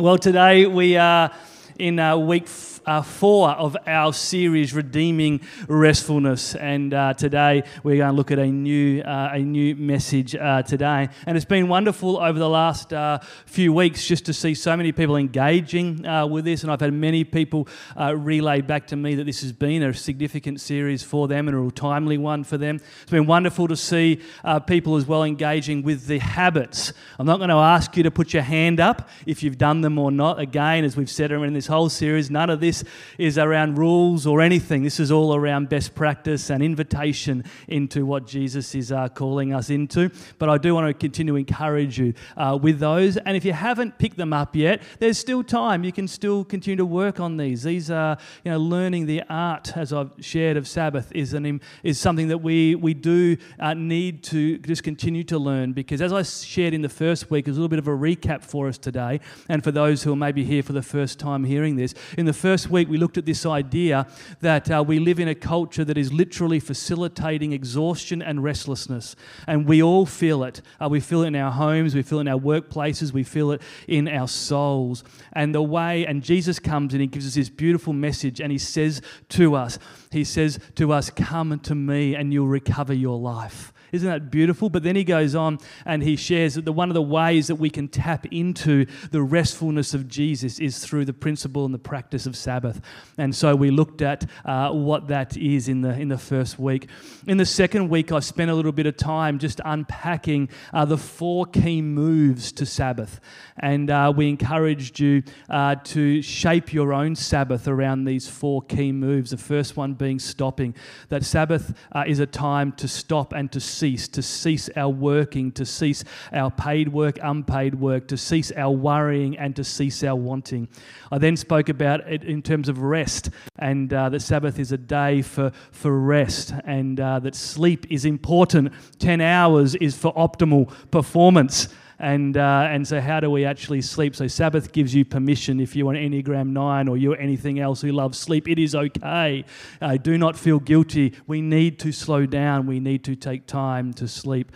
Well, today we are in uh, week uh, four of our series, Redeeming Restfulness. And uh, today we're going to look at a new, uh, a new message uh, today. And it's been wonderful over the last uh, few weeks just to see so many people engaging with this. And I've had many people relay back to me that this has been a significant series for them and a real timely one for them. It's been wonderful to see people as well engaging with the habits. I'm not going to ask you to put your hand up if you've done them or not. Again, as we've said in this whole series, none of this this is around rules or anything. This is all around best practice and invitation into what Jesus is uh, calling us into. But I do want to continue to encourage you uh, with those. And if you haven't picked them up yet, there's still time. You can still continue to work on these. These are, you know, learning the art, as I've shared, of Sabbath is, an, is something that we, we do uh, need to just continue to learn because, as I shared in the first week, there's a little bit of a recap for us today. And for those who are maybe here for the first time hearing this, in the first week, we looked at this idea that uh, we live in a culture that is literally facilitating exhaustion and restlessness. And we all feel it. Uh, we feel it in our homes, we feel it in our workplaces, we feel it in our souls. And the way, and Jesus comes and he gives us this beautiful message and he says to us, He says to us, Come to me and you'll recover your life. Isn't that beautiful? But then he goes on and he shares that the, one of the ways that we can tap into the restfulness of Jesus is through the principle and the practice of Sabbath. And so we looked at uh, what that is in the, in the first week. In the second week, I spent a little bit of time just unpacking uh, the four key moves to Sabbath. And uh, we encouraged you uh, to shape your own Sabbath around these four key moves. The first one being stopping. That Sabbath uh, is a time to stop and to cease, to cease our working, to cease our paid work, unpaid work, to cease our worrying, and to cease our wanting. I then spoke about it in terms of rest, and uh, Sabbath is a day for, for rest, and uh, that sleep is important. 10 hours is for optimal performance. And, uh, and so, how do we actually sleep? So, Sabbath gives you permission if you're Enneagram 9 or you're anything else who loves sleep. It is okay. Uh, do not feel guilty. We need to slow down, we need to take time to sleep.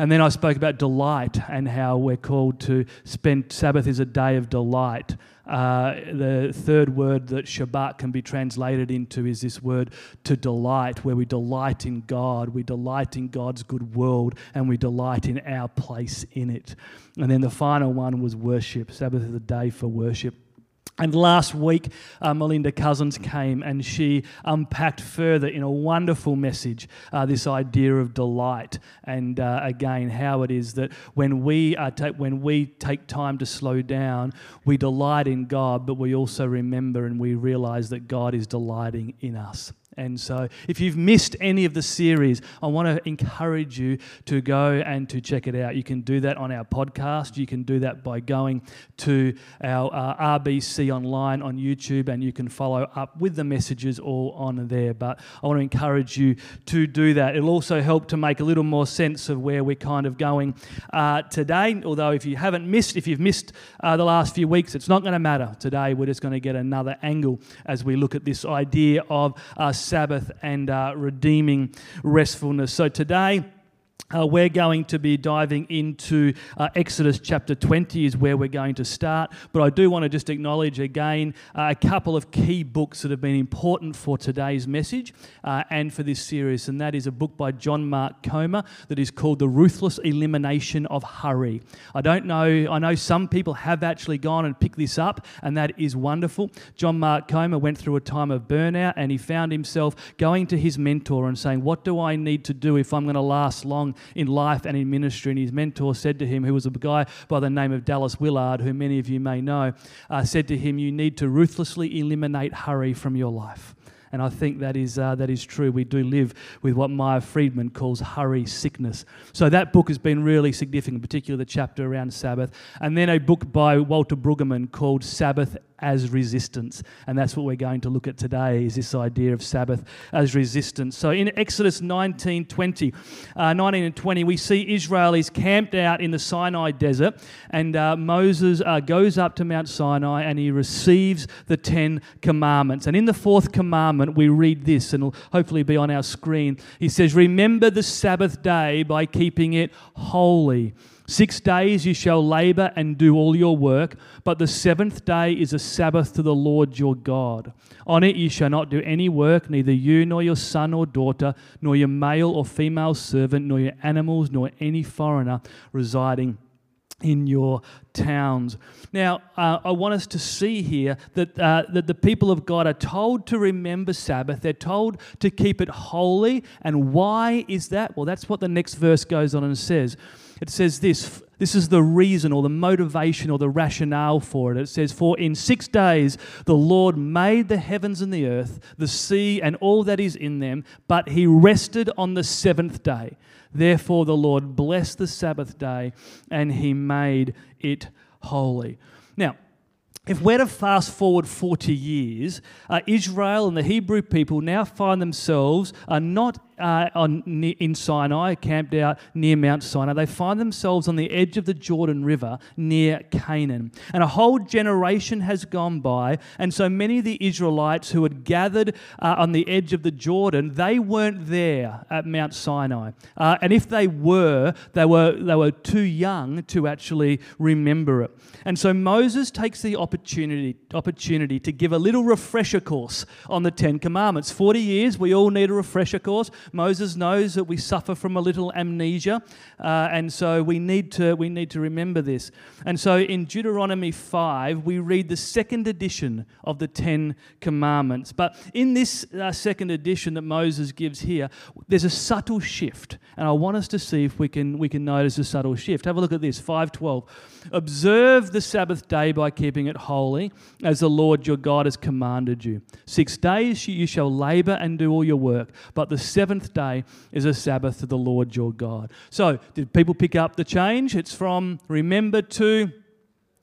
And then I spoke about delight and how we're called to spend Sabbath is a day of delight. Uh, the third word that Shabbat can be translated into is this word to delight, where we delight in God, we delight in God's good world, and we delight in our place in it. And then the final one was worship. Sabbath is a day for worship. And last week, uh, Melinda Cousins came and she unpacked further in a wonderful message uh, this idea of delight. And uh, again, how it is that when we, ta- when we take time to slow down, we delight in God, but we also remember and we realize that God is delighting in us. And so, if you've missed any of the series, I want to encourage you to go and to check it out. You can do that on our podcast. You can do that by going to our uh, RBC online on YouTube, and you can follow up with the messages all on there. But I want to encourage you to do that. It'll also help to make a little more sense of where we're kind of going uh, today. Although, if you haven't missed, if you've missed uh, the last few weeks, it's not going to matter. Today, we're just going to get another angle as we look at this idea of us Sabbath and uh, redeeming restfulness. So today, uh, we're going to be diving into uh, Exodus chapter 20, is where we're going to start. But I do want to just acknowledge again uh, a couple of key books that have been important for today's message uh, and for this series. And that is a book by John Mark Comer that is called The Ruthless Elimination of Hurry. I don't know, I know some people have actually gone and picked this up, and that is wonderful. John Mark Comer went through a time of burnout and he found himself going to his mentor and saying, What do I need to do if I'm going to last long? In life and in ministry. And his mentor said to him, who was a guy by the name of Dallas Willard, who many of you may know, uh, said to him, You need to ruthlessly eliminate hurry from your life. And I think that is, uh, that is true. We do live with what Meyer Friedman calls hurry sickness. So that book has been really significant, particularly the chapter around Sabbath. And then a book by Walter Brueggemann called Sabbath as resistance. And that's what we're going to look at today is this idea of Sabbath as resistance. So in Exodus 19, 20, uh, 19 and 20, we see Israel is camped out in the Sinai desert and uh, Moses uh, goes up to Mount Sinai and he receives the Ten Commandments. And in the fourth commandment, we read this and it'll hopefully be on our screen. He says, Remember the Sabbath day by keeping it holy. Six days you shall labor and do all your work, but the seventh day is a Sabbath to the Lord your God. On it you shall not do any work, neither you nor your son or daughter, nor your male or female servant, nor your animals, nor any foreigner residing in your towns. Now, uh, I want us to see here that, uh, that the people of God are told to remember Sabbath. They're told to keep it holy. And why is that? Well, that's what the next verse goes on and says it says this this is the reason or the motivation or the rationale for it. It says, For in six days the Lord made the heavens and the earth, the sea, and all that is in them, but he rested on the seventh day. Therefore the Lord blessed the Sabbath day and he made it holy. Now, if we're to fast forward 40 years, uh, Israel and the Hebrew people now find themselves uh, not uh, on, in Sinai, camped out near Mount Sinai. They find themselves on the edge of the Jordan River near Canaan. And a whole generation has gone by, and so many of the Israelites who had gathered uh, on the edge of the Jordan, they weren't there at Mount Sinai. Uh, and if they were, they were, they were too young to actually remember it. And so Moses takes the opportunity, opportunity to give a little refresher course on the Ten Commandments. 40 years, we all need a refresher course. Moses knows that we suffer from a little amnesia, uh, and so we need, to, we need to remember this. And so in Deuteronomy 5, we read the second edition of the Ten Commandments. But in this uh, second edition that Moses gives here, there's a subtle shift, and I want us to see if we can, we can notice a subtle shift. Have a look at this 512. Observe the Sabbath day by keeping it holy, as the Lord your God has commanded you. Six days you shall labor and do all your work, but the seventh day is a Sabbath to the Lord your God. So, did people pick up the change? It's from remember to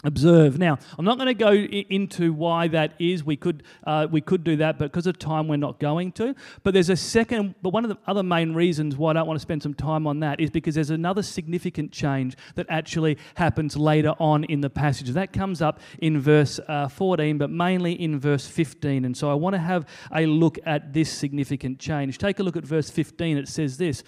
observe. Now, I'm not going to go into why that is. We could uh, we could do that, but because of time, we're not going to. But there's a second. But one of the other main reasons why I don't want to spend some time on that is because there's another significant change that actually happens later on in the passage. That comes up in verse uh, 14, but mainly in verse 15. And so I want to have a look at this significant change. Take a look at verse 15. It says this: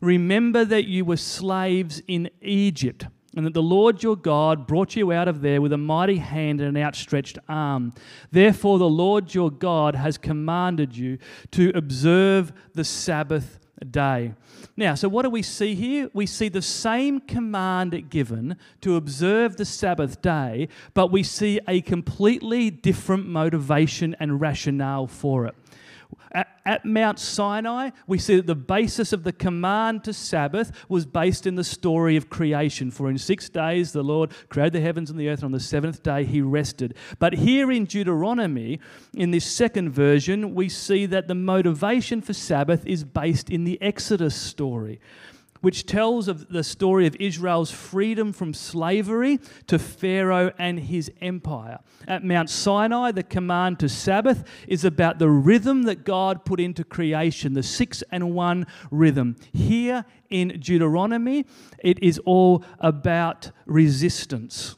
Remember that you were slaves in Egypt and that the Lord your God brought you out of there with a mighty hand and an outstretched arm. Therefore, the Lord your God has commanded you to observe the Sabbath day. Now, so what do we see here? We see the same command given to observe the Sabbath day, but we see a completely different motivation and rationale for it. At, at, Mount Sinai, we see that the basis of the command to Sabbath was based in the story of creation. For in six days the Lord created the heavens and the earth, and on the seventh day he rested. But here in Deuteronomy, in this second version, we see that the motivation for Sabbath is based in the Exodus story which tells of the story of Israel's freedom from slavery to Pharaoh and his empire. At Mount Sinai, the command to Sabbath is about the rhythm that God put into creation, the six and one rhythm. Here in Deuteronomy, it is all about resistance.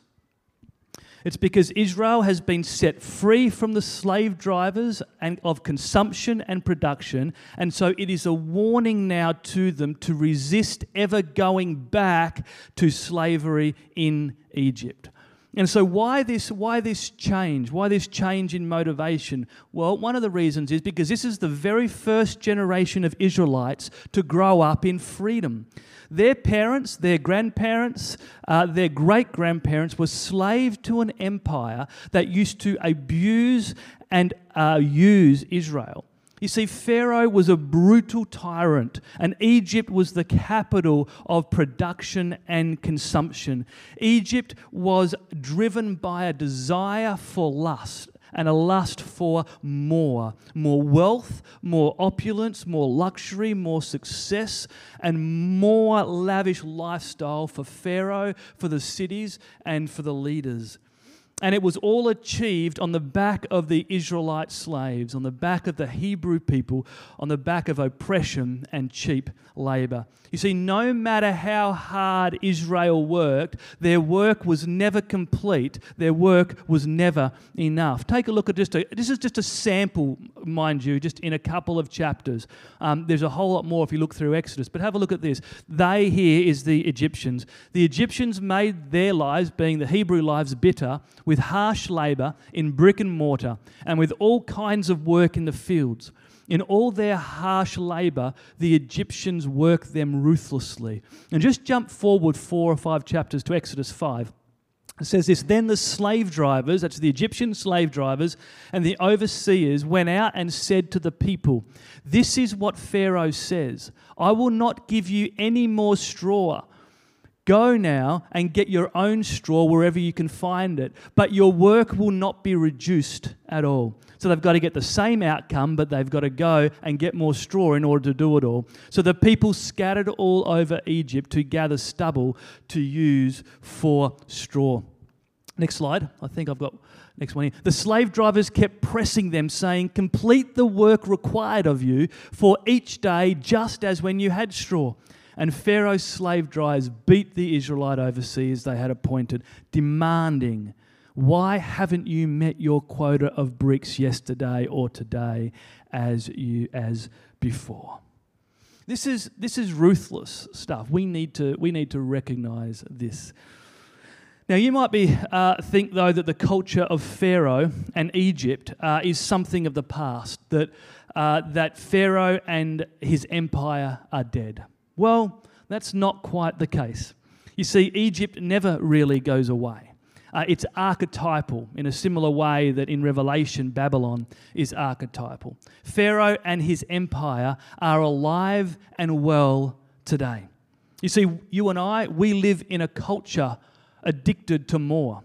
It's because Israel has been set free from the slave drivers and of consumption and production, and so it is a warning now to them to resist ever going back to slavery in Egypt. And so, why this, why this change? Why this change in motivation? Well, one of the reasons is because this is the very first generation of Israelites to grow up in freedom. Their parents, their grandparents, uh, their great grandparents were slaves to an empire that used to abuse and uh, use Israel. You see, Pharaoh was a brutal tyrant, and Egypt was the capital of production and consumption. Egypt was driven by a desire for lust and a lust for more more wealth, more opulence, more luxury, more success, and more lavish lifestyle for Pharaoh, for the cities, and for the leaders. And it was all achieved on the back of the Israelite slaves, on the back of the Hebrew people, on the back of oppression and cheap labor. You see, no matter how hard Israel worked, their work was never complete. Their work was never enough. Take a look at just a, this is just a sample, mind you, just in a couple of chapters. Um, there's a whole lot more if you look through Exodus, but have a look at this. They here is the Egyptians. The Egyptians made their lives, being the Hebrew lives, bitter with harsh labor in brick and mortar and with all kinds of work in the fields. In all their harsh labor, the Egyptians worked them ruthlessly. And just jump forward four or five chapters to Exodus 5. It says this Then the slave drivers, that's the Egyptian slave drivers, and the overseers went out and said to the people, This is what Pharaoh says I will not give you any more straw. Go now and get your own straw wherever you can find it, but your work will not be reduced at all. So they've got to get the same outcome, but they've got to go and get more straw in order to do it all. So the people scattered all over Egypt to gather stubble to use for straw. Next slide. I think I've got next one here. The slave drivers kept pressing them, saying, Complete the work required of you for each day, just as when you had straw. And Pharaoh's slave drivers beat the Israelite overseers they had appointed, demanding why haven't you met your quota of bricks yesterday or today as you as before? This is this is ruthless stuff. We need to we need to recognize this. Now, you might be uh, think though that the culture of Pharaoh and Egypt uh, is something of the past. That uh, that Pharaoh and his empire are dead. Well, that's not quite the case. You see, Egypt never really goes away. Uh, it's archetypal in a similar way that in Revelation, Babylon is archetypal. Pharaoh and his empire are alive and well today. You see, you and I, we live in a culture addicted to more,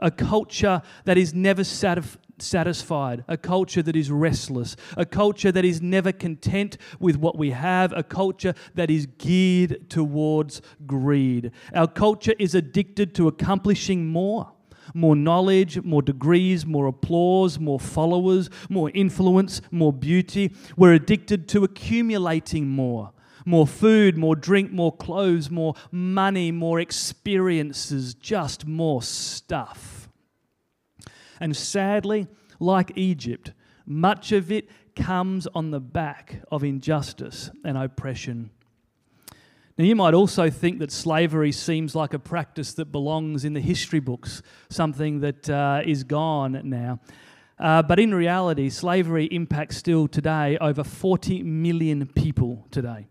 a culture that is never satisfied satisfied, a culture that is restless, a culture that is never content with what we have, a culture that is geared towards greed. Our culture is addicted to accomplishing more. More knowledge, more degrees, more applause, more followers, more influence, more beauty. We're addicted to accumulating more more food, more drink, more clothes, more money, more experiences, just more stuff. And sadly, like Egypt, much of it comes on the back of injustice and oppression. Now, you might also think that slavery seems like a practice that belongs in the history books, something that uh, is gone now. Uh, but in reality, slavery impacts still today over 40 million people today.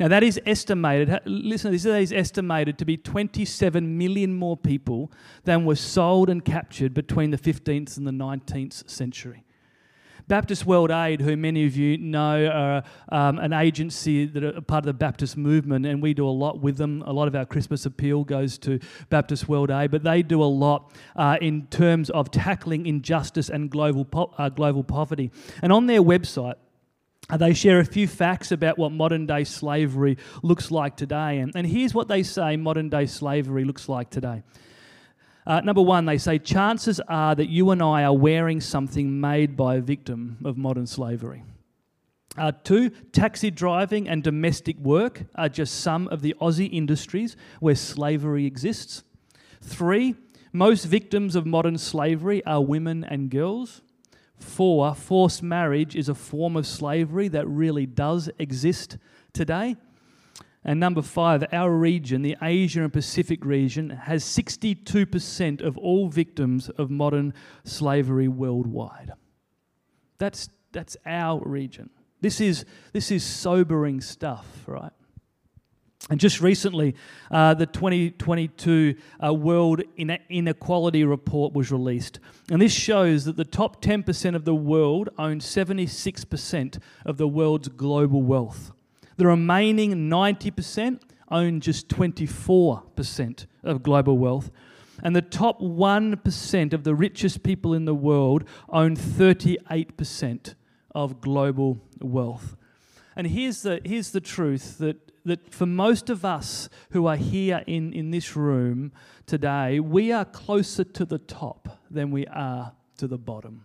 Now, that is estimated, listen, this is estimated to be 27 million more people than were sold and captured between the 15th and the 19th century. Baptist World Aid, who many of you know are um, an agency that are part of the Baptist movement, and we do a lot with them. A lot of our Christmas appeal goes to Baptist World Aid, but they do a lot uh, in terms of tackling injustice and global, po- uh, global poverty. And on their website, they share a few facts about what modern day slavery looks like today. And, and here's what they say modern day slavery looks like today. Uh, number one, they say chances are that you and I are wearing something made by a victim of modern slavery. Uh, two, taxi driving and domestic work are just some of the Aussie industries where slavery exists. Three, most victims of modern slavery are women and girls. Four, forced marriage is a form of slavery that really does exist today. And number five, our region, the Asia and Pacific region, has 62% of all victims of modern slavery worldwide. That's, that's our region. This is, this is sobering stuff, right? And just recently, uh, the 2022 uh, World Inequality Report was released. And this shows that the top 10% of the world own 76% of the world's global wealth. The remaining 90% own just 24% of global wealth. And the top 1% of the richest people in the world own 38% of global wealth. And here's the, here's the truth that, that for most of us who are here in, in this room today, we are closer to the top than we are to the bottom.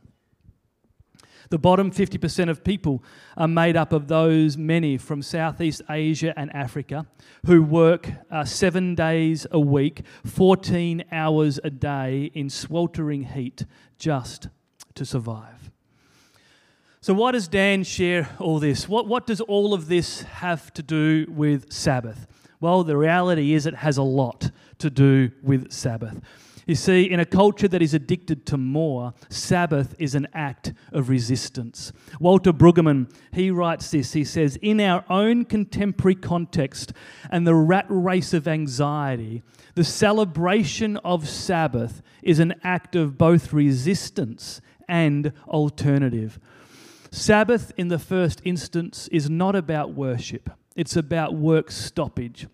The bottom 50% of people are made up of those many from Southeast Asia and Africa who work uh, seven days a week, 14 hours a day in sweltering heat just to survive. So, why does Dan share all this? What, what does all of this have to do with Sabbath? Well, the reality is it has a lot to do with Sabbath. You see, in a culture that is addicted to more, Sabbath is an act of resistance. Walter Brueggemann, he writes this. He says, In our own contemporary context and the rat race of anxiety, the celebration of Sabbath is an act of both resistance and alternative. Sabbath, in the first instance, is not about worship, it's about work stoppage.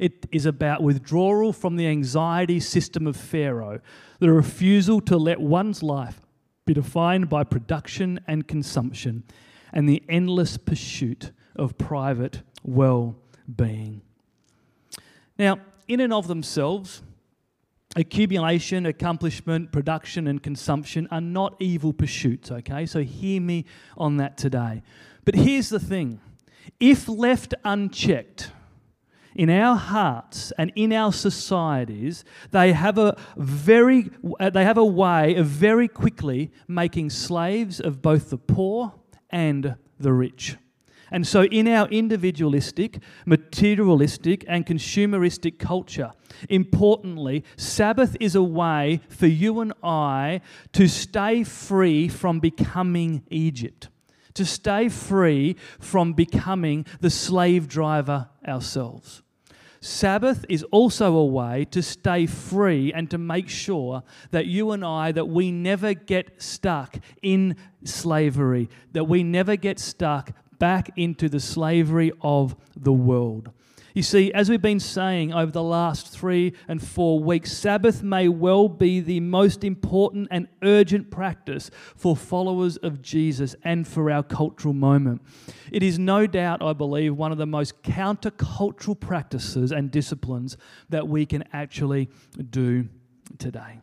It is about withdrawal from the anxiety system of Pharaoh, the refusal to let one's life be defined by production and consumption, and the endless pursuit of private well being. Now, in and of themselves, accumulation, accomplishment, production, and consumption are not evil pursuits, okay? So hear me on that today. But here's the thing if left unchecked, in our hearts and in our societies, they have a very uh, they have a way of very quickly making slaves of both the poor and the rich. And so, in our individualistic, materialistic, and consumeristic culture, importantly, Sabbath is a way for you and I to stay free from becoming Egypt, to stay free from becoming the slave driver ourselves. Sabbath is also a way to stay free and to make sure that you and I that we never get stuck in slavery, that we never get stuck back into the slavery of the world. You see, as we've been saying over the last three and four weeks, Sabbath may well be the most important and urgent practice for followers of Jesus and for our cultural moment. It is no doubt, I believe, one of the most countercultural practices and disciplines that we can actually do today.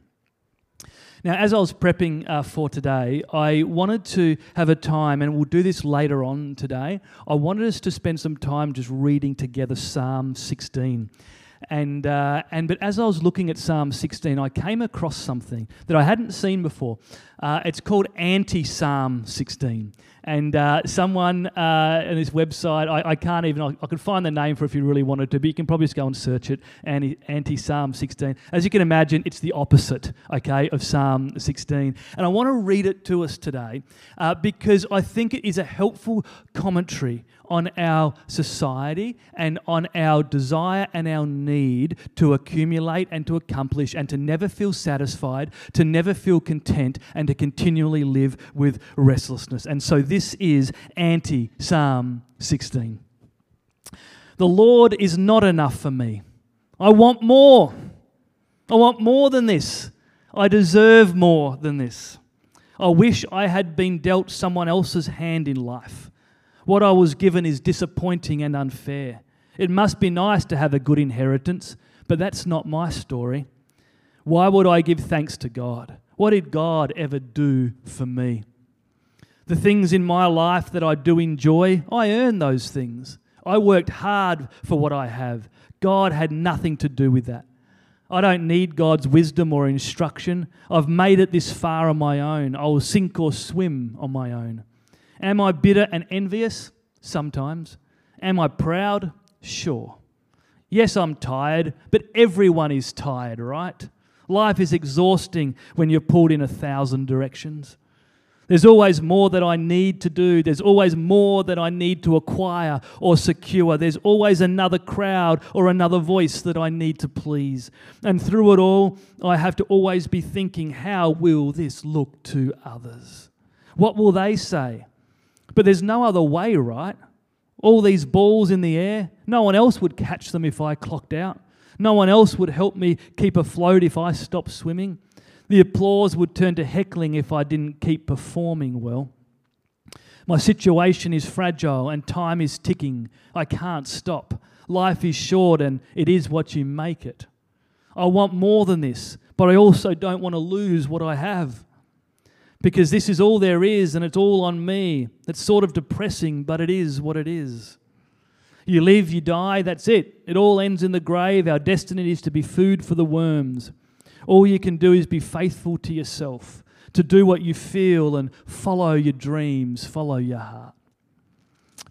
Now, as I was prepping uh, for today, I wanted to have a time, and we'll do this later on today. I wanted us to spend some time just reading together Psalm 16. And, uh, and but as I was looking at Psalm 16, I came across something that I hadn't seen before. Uh, it's called Anti Psalm 16. And uh, someone uh, on this website, I, I can't even, I, I, could find the name for if you really wanted to, but you can probably just go and search it, Anti Psalm 16. As you can imagine, it's the opposite, okay, of Psalm 16. And I want to read it to us today uh, because I think it is a helpful commentary on our society and on our desire and our need to accumulate and to accomplish and to never feel satisfied, to never feel content, and to continually live with restlessness. And so this is anti Psalm 16. The Lord is not enough for me. I want more. I want more than this. I deserve more than this. I wish I had been dealt someone else's hand in life. What I was given is disappointing and unfair. It must be nice to have a good inheritance, but that's not my story. Why would I give thanks to God? What did God ever do for me? The things in my life that I do enjoy, I earn those things. I worked hard for what I have. God had nothing to do with that. I don't need God's wisdom or instruction. I've made it this far on my own. I will sink or swim on my own. Am I bitter and envious? Sometimes. Am I proud? Sure. Yes, I'm tired, but everyone is tired, right? Life is exhausting when you're pulled in a thousand directions. There's always more that I need to do. There's always more that I need to acquire or secure. There's always another crowd or another voice that I need to please. And through it all, I have to always be thinking, how will this look to others? What will they say? But there's no other way, right? All these balls in the air, no one else would catch them if I clocked out. No one else would help me keep afloat if I stopped swimming. The applause would turn to heckling if I didn't keep performing well. My situation is fragile and time is ticking. I can't stop. Life is short and it is what you make it. I want more than this, but I also don't want to lose what I have. Because this is all there is and it's all on me. It's sort of depressing, but it is what it is. You live, you die, that's it. It all ends in the grave. Our destiny is to be food for the worms. All you can do is be faithful to yourself, to do what you feel and follow your dreams, follow your heart.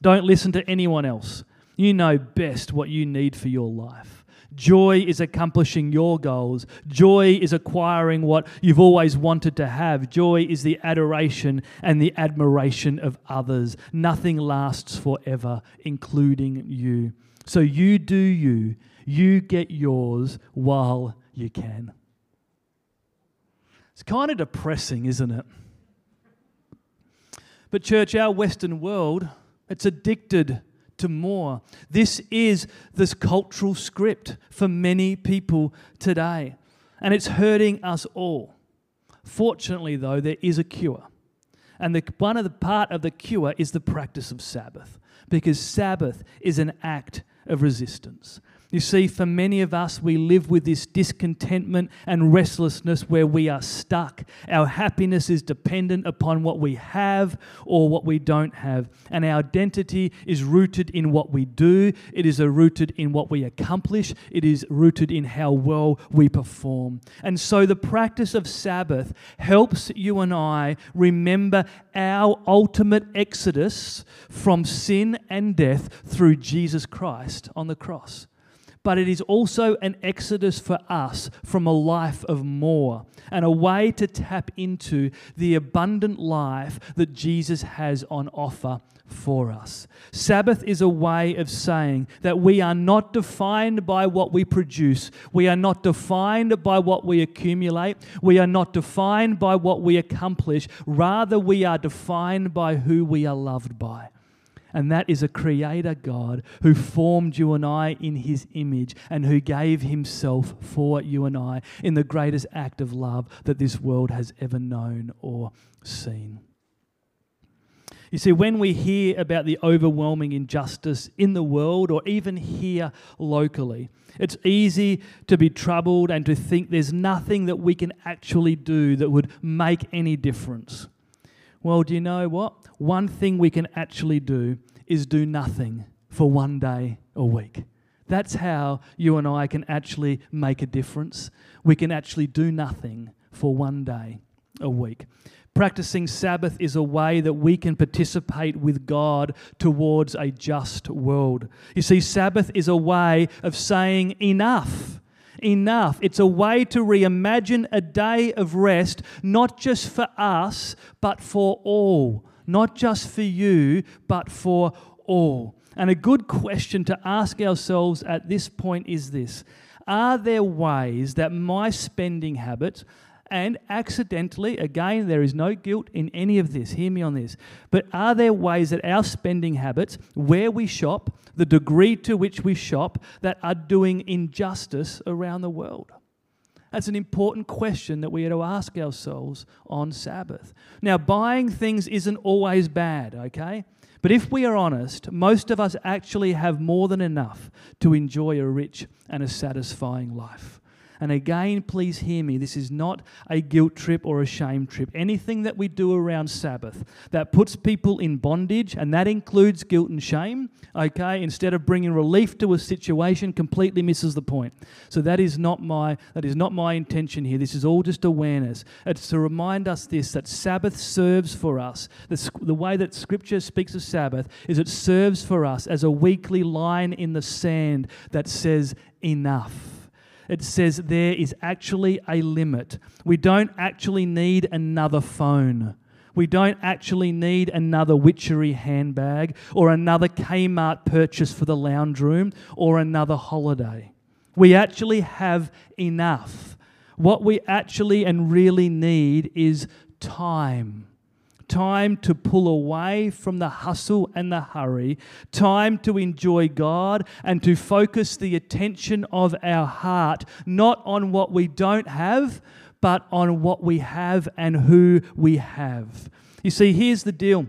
Don't listen to anyone else. You know best what you need for your life. Joy is accomplishing your goals. Joy is acquiring what you've always wanted to have. Joy is the adoration and the admiration of others. Nothing lasts forever, including you. So you do you. You get yours while you can. It's kind of depressing, isn't it? But, church, our Western world, it's addicted to more. This is this cultural script for many people today, and it's hurting us all. Fortunately, though, there is a cure. And the, one of the part of the cure is the practice of Sabbath, because Sabbath is an act of resistance. You see, for many of us, we live with this discontentment and restlessness where we are stuck. Our happiness is dependent upon what we have or what we don't have. And our identity is rooted in what we do, it is rooted in what we accomplish, it is rooted in how well we perform. And so the practice of Sabbath helps you and I remember our ultimate exodus from sin and death through Jesus Christ on the cross but it is also an exodus for us from a life of more and a way to tap into the abundant life that Jesus has on offer for us. Sabbath is a way of saying that we are not defined by what we produce, we are not defined by what we accumulate, we are not defined by what we accomplish, rather, we are defined by who we are loved by and that is a creator God who formed you and I in his image and who gave himself for you and I in the greatest act of love that this world has ever known or seen. You see, when we hear about the overwhelming injustice in the world or even here locally, it's easy to be troubled and to think there's nothing that we can actually do that would make any difference. Well, do you know what? One thing we can actually do is do nothing for one day a week. That's how you and I can actually make a difference. We can actually do nothing for one day a week. Practicing Sabbath is a way that we can participate with God towards a just world. You see, Sabbath is a way of saying enough enough. It's a way to reimagine a day of rest, not just for us, but for all. Not just for you, but for all. And a good question to ask ourselves at this point is this Are there ways that my spending habits, and accidentally, again, there is no guilt in any of this. Hear me on this. But are there ways that our spending habits, where we shop, the degree to which we shop, that are doing injustice around the world? That's an important question that we are to ask ourselves on Sabbath. Now, buying things isn't always bad, okay? But if we are honest, most of us actually have more than enough to enjoy a rich and a satisfying life. And again, please hear me. This is not a guilt trip or a shame trip. Anything that we do around Sabbath that puts people in bondage, and that includes guilt and shame, okay, instead of bringing relief to a situation, completely misses the point. So that is not my that is not my intention here. This is all just awareness. It's to remind us this that Sabbath serves for us. The, the way that Scripture speaks of Sabbath is it serves for us as a weekly line in the sand that says enough it says there is actually a limit. We don't actually need another phone. We don't actually need another witchery handbag or another Kmart purchase for the lounge room or another holiday. We actually have enough. What we actually and really need is time. Time to pull away from the hustle and the hurry, time to enjoy God and to focus the attention of our heart not on what we don't have, but on what we have and who we have. You see, here's the deal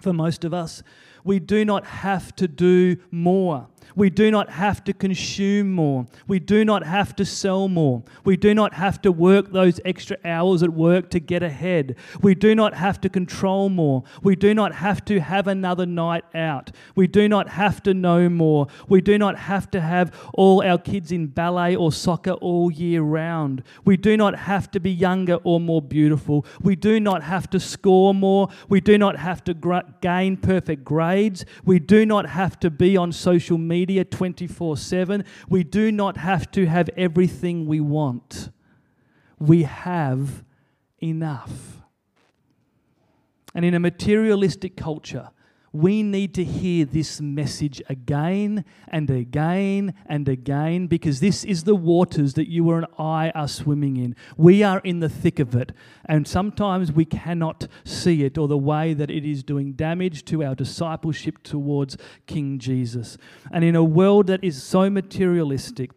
for most of us we do not have to do more. We do not have to consume more. We do not have to sell more. We do not have to work those extra hours at work to get ahead. We do not have to control more. We do not have to have another night out. We do not have to know more. We do not have to have all our kids in ballet or soccer all year round. We do not have to be younger or more beautiful. We do not have to score more. We do not have to gain perfect grades. We do not have to be on social media media 24 7. We do not have to have everything we want. We have enough. And in a materialistic culture, we need to hear this message again and again and again because this is the waters that you and I are swimming in. We are in the thick of it, and sometimes we cannot see it or the way that it is doing damage to our discipleship towards King Jesus. And in a world that is so materialistic,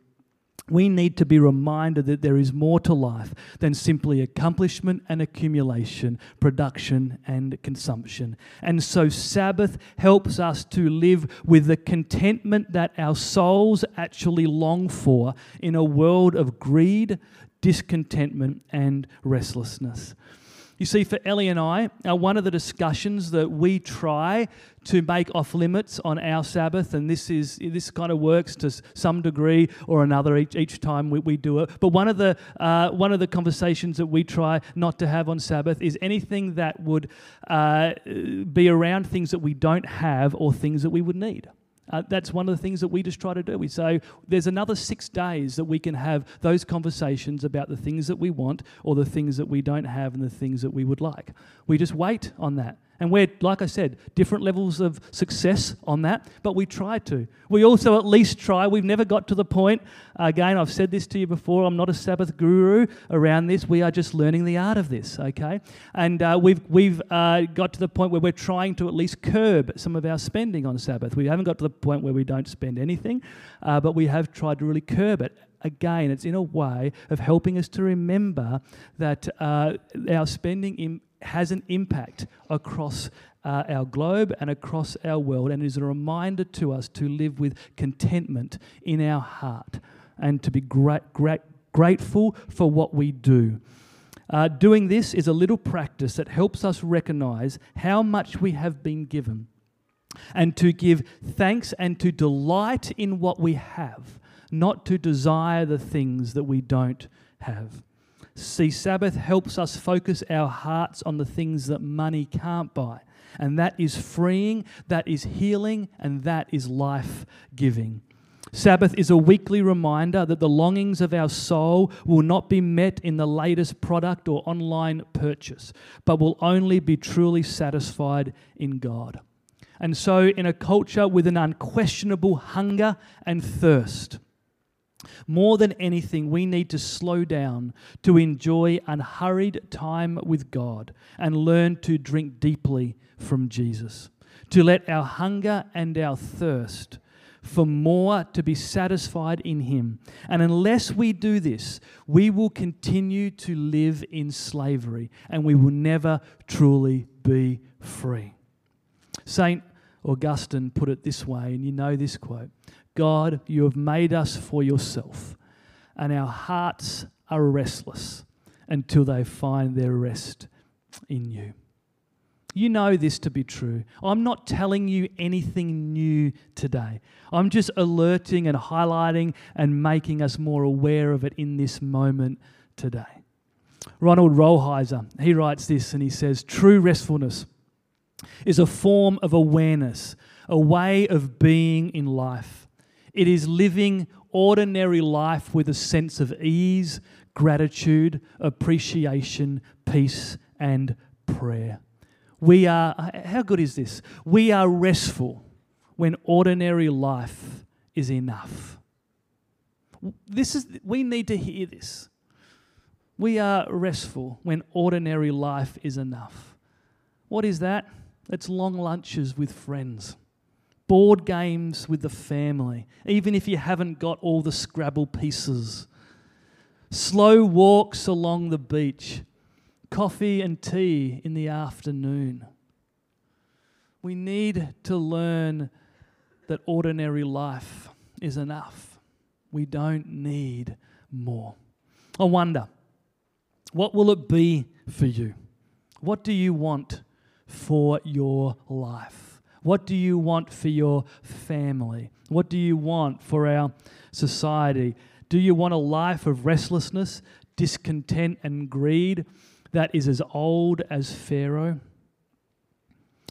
we need to be reminded that there is more to life than simply accomplishment and accumulation, production and consumption. And so, Sabbath helps us to live with the contentment that our souls actually long for in a world of greed, discontentment, and restlessness. You see, for Ellie and I, uh, one of the discussions that we try to make off limits on our Sabbath, and this is this kind of works to some degree or another each, each time we, we do it. But one of the uh, one of the conversations that we try not to have on Sabbath is anything that would uh, be around things that we don't have or things that we would need. Uh, that's one of the things that we just try to do. We say there's another six days that we can have those conversations about the things that we want or the things that we don't have and the things that we would like. We just wait on that. And we're, like I said, different levels of success on that, but we try to. We also at least try. We've never got to the point, again, I've said this to you before, I'm not a Sabbath guru around this. We are just learning the art of this, okay? And uh, we've, we've uh, got to the point where we're trying to at least curb some of our spending on Sabbath. We haven't got to the point where we don't spend anything, uh, but we have tried to really curb it again, it's in a way of helping us to remember that uh, our spending in, has an impact across uh, our globe and across our world, and is a reminder to us to live with contentment in our heart and to be great, great, grateful for what we do. Uh, doing this is a little practice that helps us recognize how much we have been given and to give thanks and to delight in what we have, not to desire the things that we don't have. See, Sabbath helps us focus our hearts on the things that money can't buy. And that is freeing, that is healing, and that is life giving. Sabbath is a weekly reminder that the longings of our soul will not be met in the latest product or online purchase, but will only be truly satisfied in God. And so, in a culture with an unquestionable hunger and thirst, more than anything, we need to slow down to enjoy unhurried time with God and learn to drink deeply from Jesus. To let our hunger and our thirst for more to be satisfied in Him. And unless we do this, we will continue to live in slavery and we will never truly be free. St. Augustine put it this way, and you know this quote God, you have made us for yourself, and our hearts are restless until they find their rest in you. You know this to be true. I'm not telling you anything new today. I'm just alerting and highlighting and making us more aware of it in this moment today. Ronald Rolheiser, he writes this and he says, True restfulness is a form of awareness, a way of being in life it is living ordinary life with a sense of ease, gratitude, appreciation, peace, and prayer. We are, how good is this? We are restful when ordinary life is enough. This is, we need to hear this. We are restful when ordinary life is enough. What is that? It's long lunches with friends, board games with the family, even if you haven't got all the Scrabble pieces, slow walks along the beach, coffee and tea in the afternoon. We need to learn that ordinary life is enough. We don't need more. I wonder, what will it be for you? What do you want for your life? What do you want for your family? What do you want for our society? Do you want a life of restlessness, discontent, and greed that is as old as Pharaoh?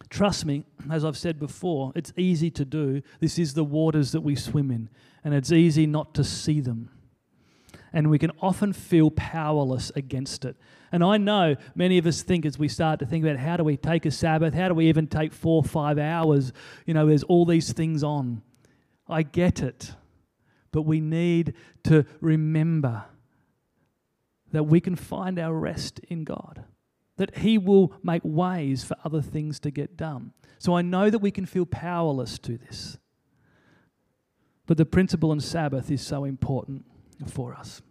Trust me, as I've said before, it's easy to do. This is the waters that we swim in, and it's easy not to see them. And we can often feel powerless against it. And I know many of us think as we start to think about how do we take a Sabbath, how do we even take four or five hours, you know, there's all these things on. I get it. But we need to remember that we can find our rest in God that He will make ways for other things to get done. So I know that we can feel powerless to this. But the principle on Sabbath is so important for us.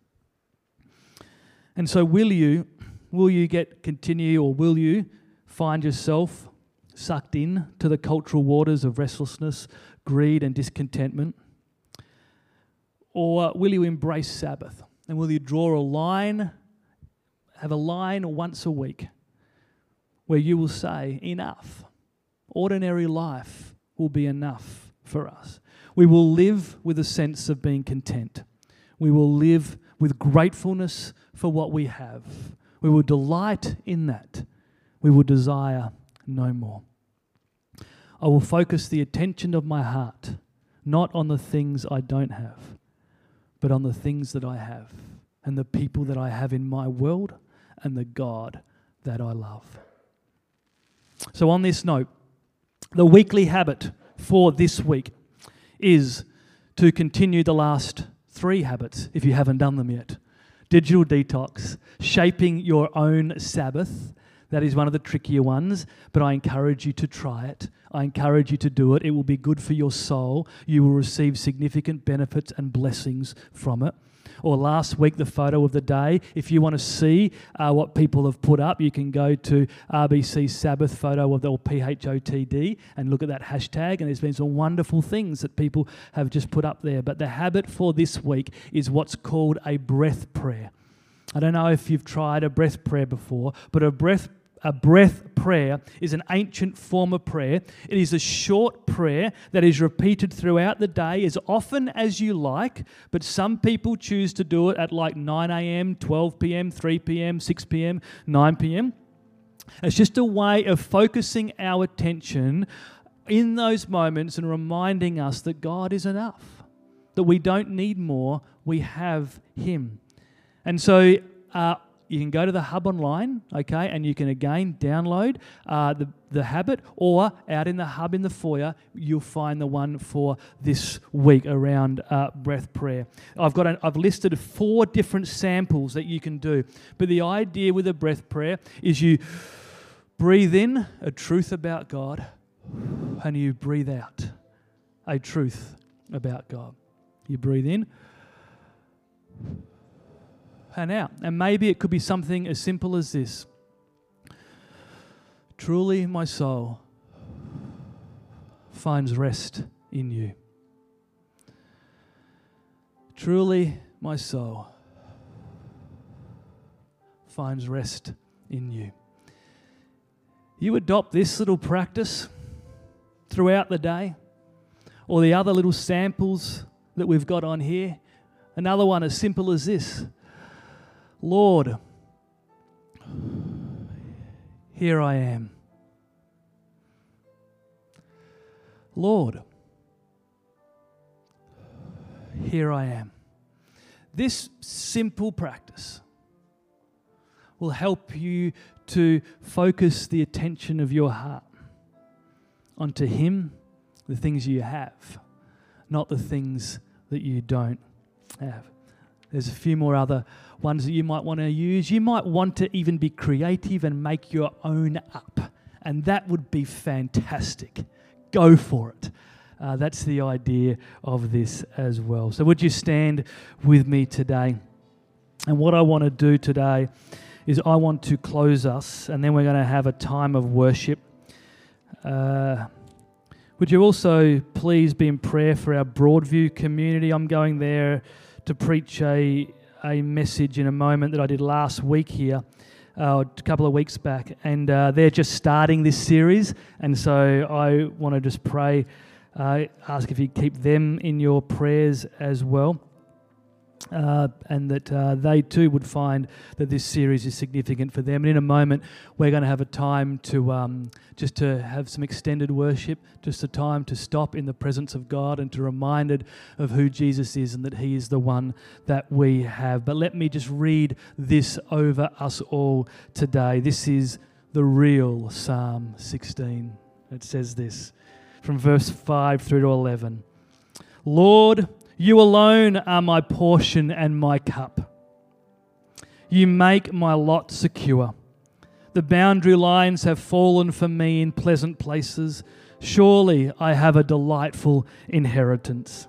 And so will you will you get continue or will you find yourself sucked in to the cultural waters of restlessness, greed and discontentment? Or will you embrace Sabbath? And will you draw a line, have a line once a week where you will say, Enough. Ordinary life will be enough for us. We will live with a sense of being content. We will live with gratefulness for what we have. We will delight in that. We will desire no more. I will focus the attention of my heart not on the things I don't have, but on the things that I have and the people that I have in my world and the God that I love. So, on this note, the weekly habit for this week is to continue the last three habits if you haven't done them yet digital detox, shaping your own Sabbath. That is one of the trickier ones, but I encourage you to try it. I encourage you to do it. It will be good for your soul. You will receive significant benefits and blessings from it or last week, the photo of the day. If you want to see uh, what people have put up, you can go to RBC Sabbath photo of the PHOTD and look at that hashtag. And there's been some wonderful things that people have just put up there. But the habit for this week is what's called a breath prayer. I don't know if you've tried a breath prayer before, but a breath a breath prayer is an ancient form of prayer. It is a short prayer that is repeated throughout the day as often as you like, but some people choose to do it at like 9 a.m., 12 p.m., 3 p.m., 6 p.m., 9 p.m. It's just a way of focusing our attention in those moments and reminding us that God is enough, that we don't need more, we have Him. And so, uh, you can go to the hub online, okay, and you can again download uh, the, the habit, or out in the hub in the foyer, you'll find the one for this week around uh, breath prayer. I've got an, I've listed four different samples that you can do, but the idea with a breath prayer is you breathe in a truth about God, and you breathe out a truth about God. You breathe in and out. And maybe it could be something as simple as this Truly, my soul finds rest in you. Truly, my soul finds rest in you. You adopt this little practice throughout the day, or the other little samples that we've got on here. Another one as simple as this Lord, here I am. Lord, here I am. This simple practice will help you to focus the attention of your heart onto Him, the things you have, not the things that you don't have. There's a few more other ones that you might want to use. You might want to even be creative and make your own up And that would be fantastic. Go for it. Uh, that's the idea of this as well. So, would you stand with me today? And what I want to do today is I want to close us, and then we're going to have a time of worship. Uh, would you also please be in prayer for our Broadview community? I'm going there to preach a, a message in a moment that I did last week here, uh, a couple of weeks back, and uh, they're just starting this series, and so I want to just pray uh, ask if you keep them in your prayers as well. Uh, and that uh, they too would find that this series is significant for them. And in a moment, we're going to have a time to um, just to have some extended worship, just a time to stop in the presence of God and to reminded of who Jesus is and that He is the one that we have. But let me just read this over us all today. This is the real Psalm 16. It says this from verse 5 through to 11. Lord, you alone are my portion and my cup. You make my lot secure. The boundary lines have fallen for me in pleasant places. Surely I have a delightful inheritance.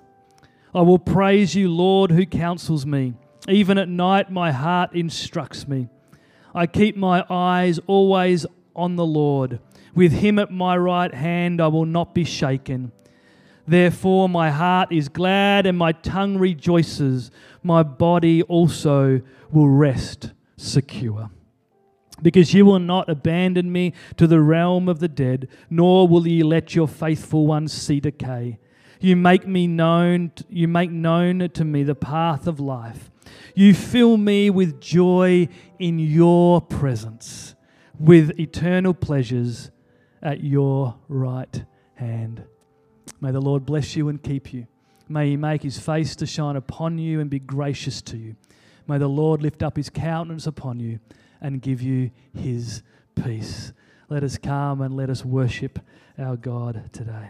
I will praise you, Lord, who counsels me. Even at night, my heart instructs me. I keep my eyes always on the Lord. With him at my right hand, I will not be shaken. Therefore, my heart is glad and my tongue rejoices. My body also will rest secure. Because you will not abandon me to the realm of the dead, nor will you let your faithful ones see decay. You make me known, you make known to me the path of life. You fill me with joy in your presence, with eternal pleasures at your right hand. May the Lord bless you and keep you. May he make his face to shine upon you and be gracious to you. May the Lord lift up his countenance upon you and give you his peace. Let us come and let us worship our God today.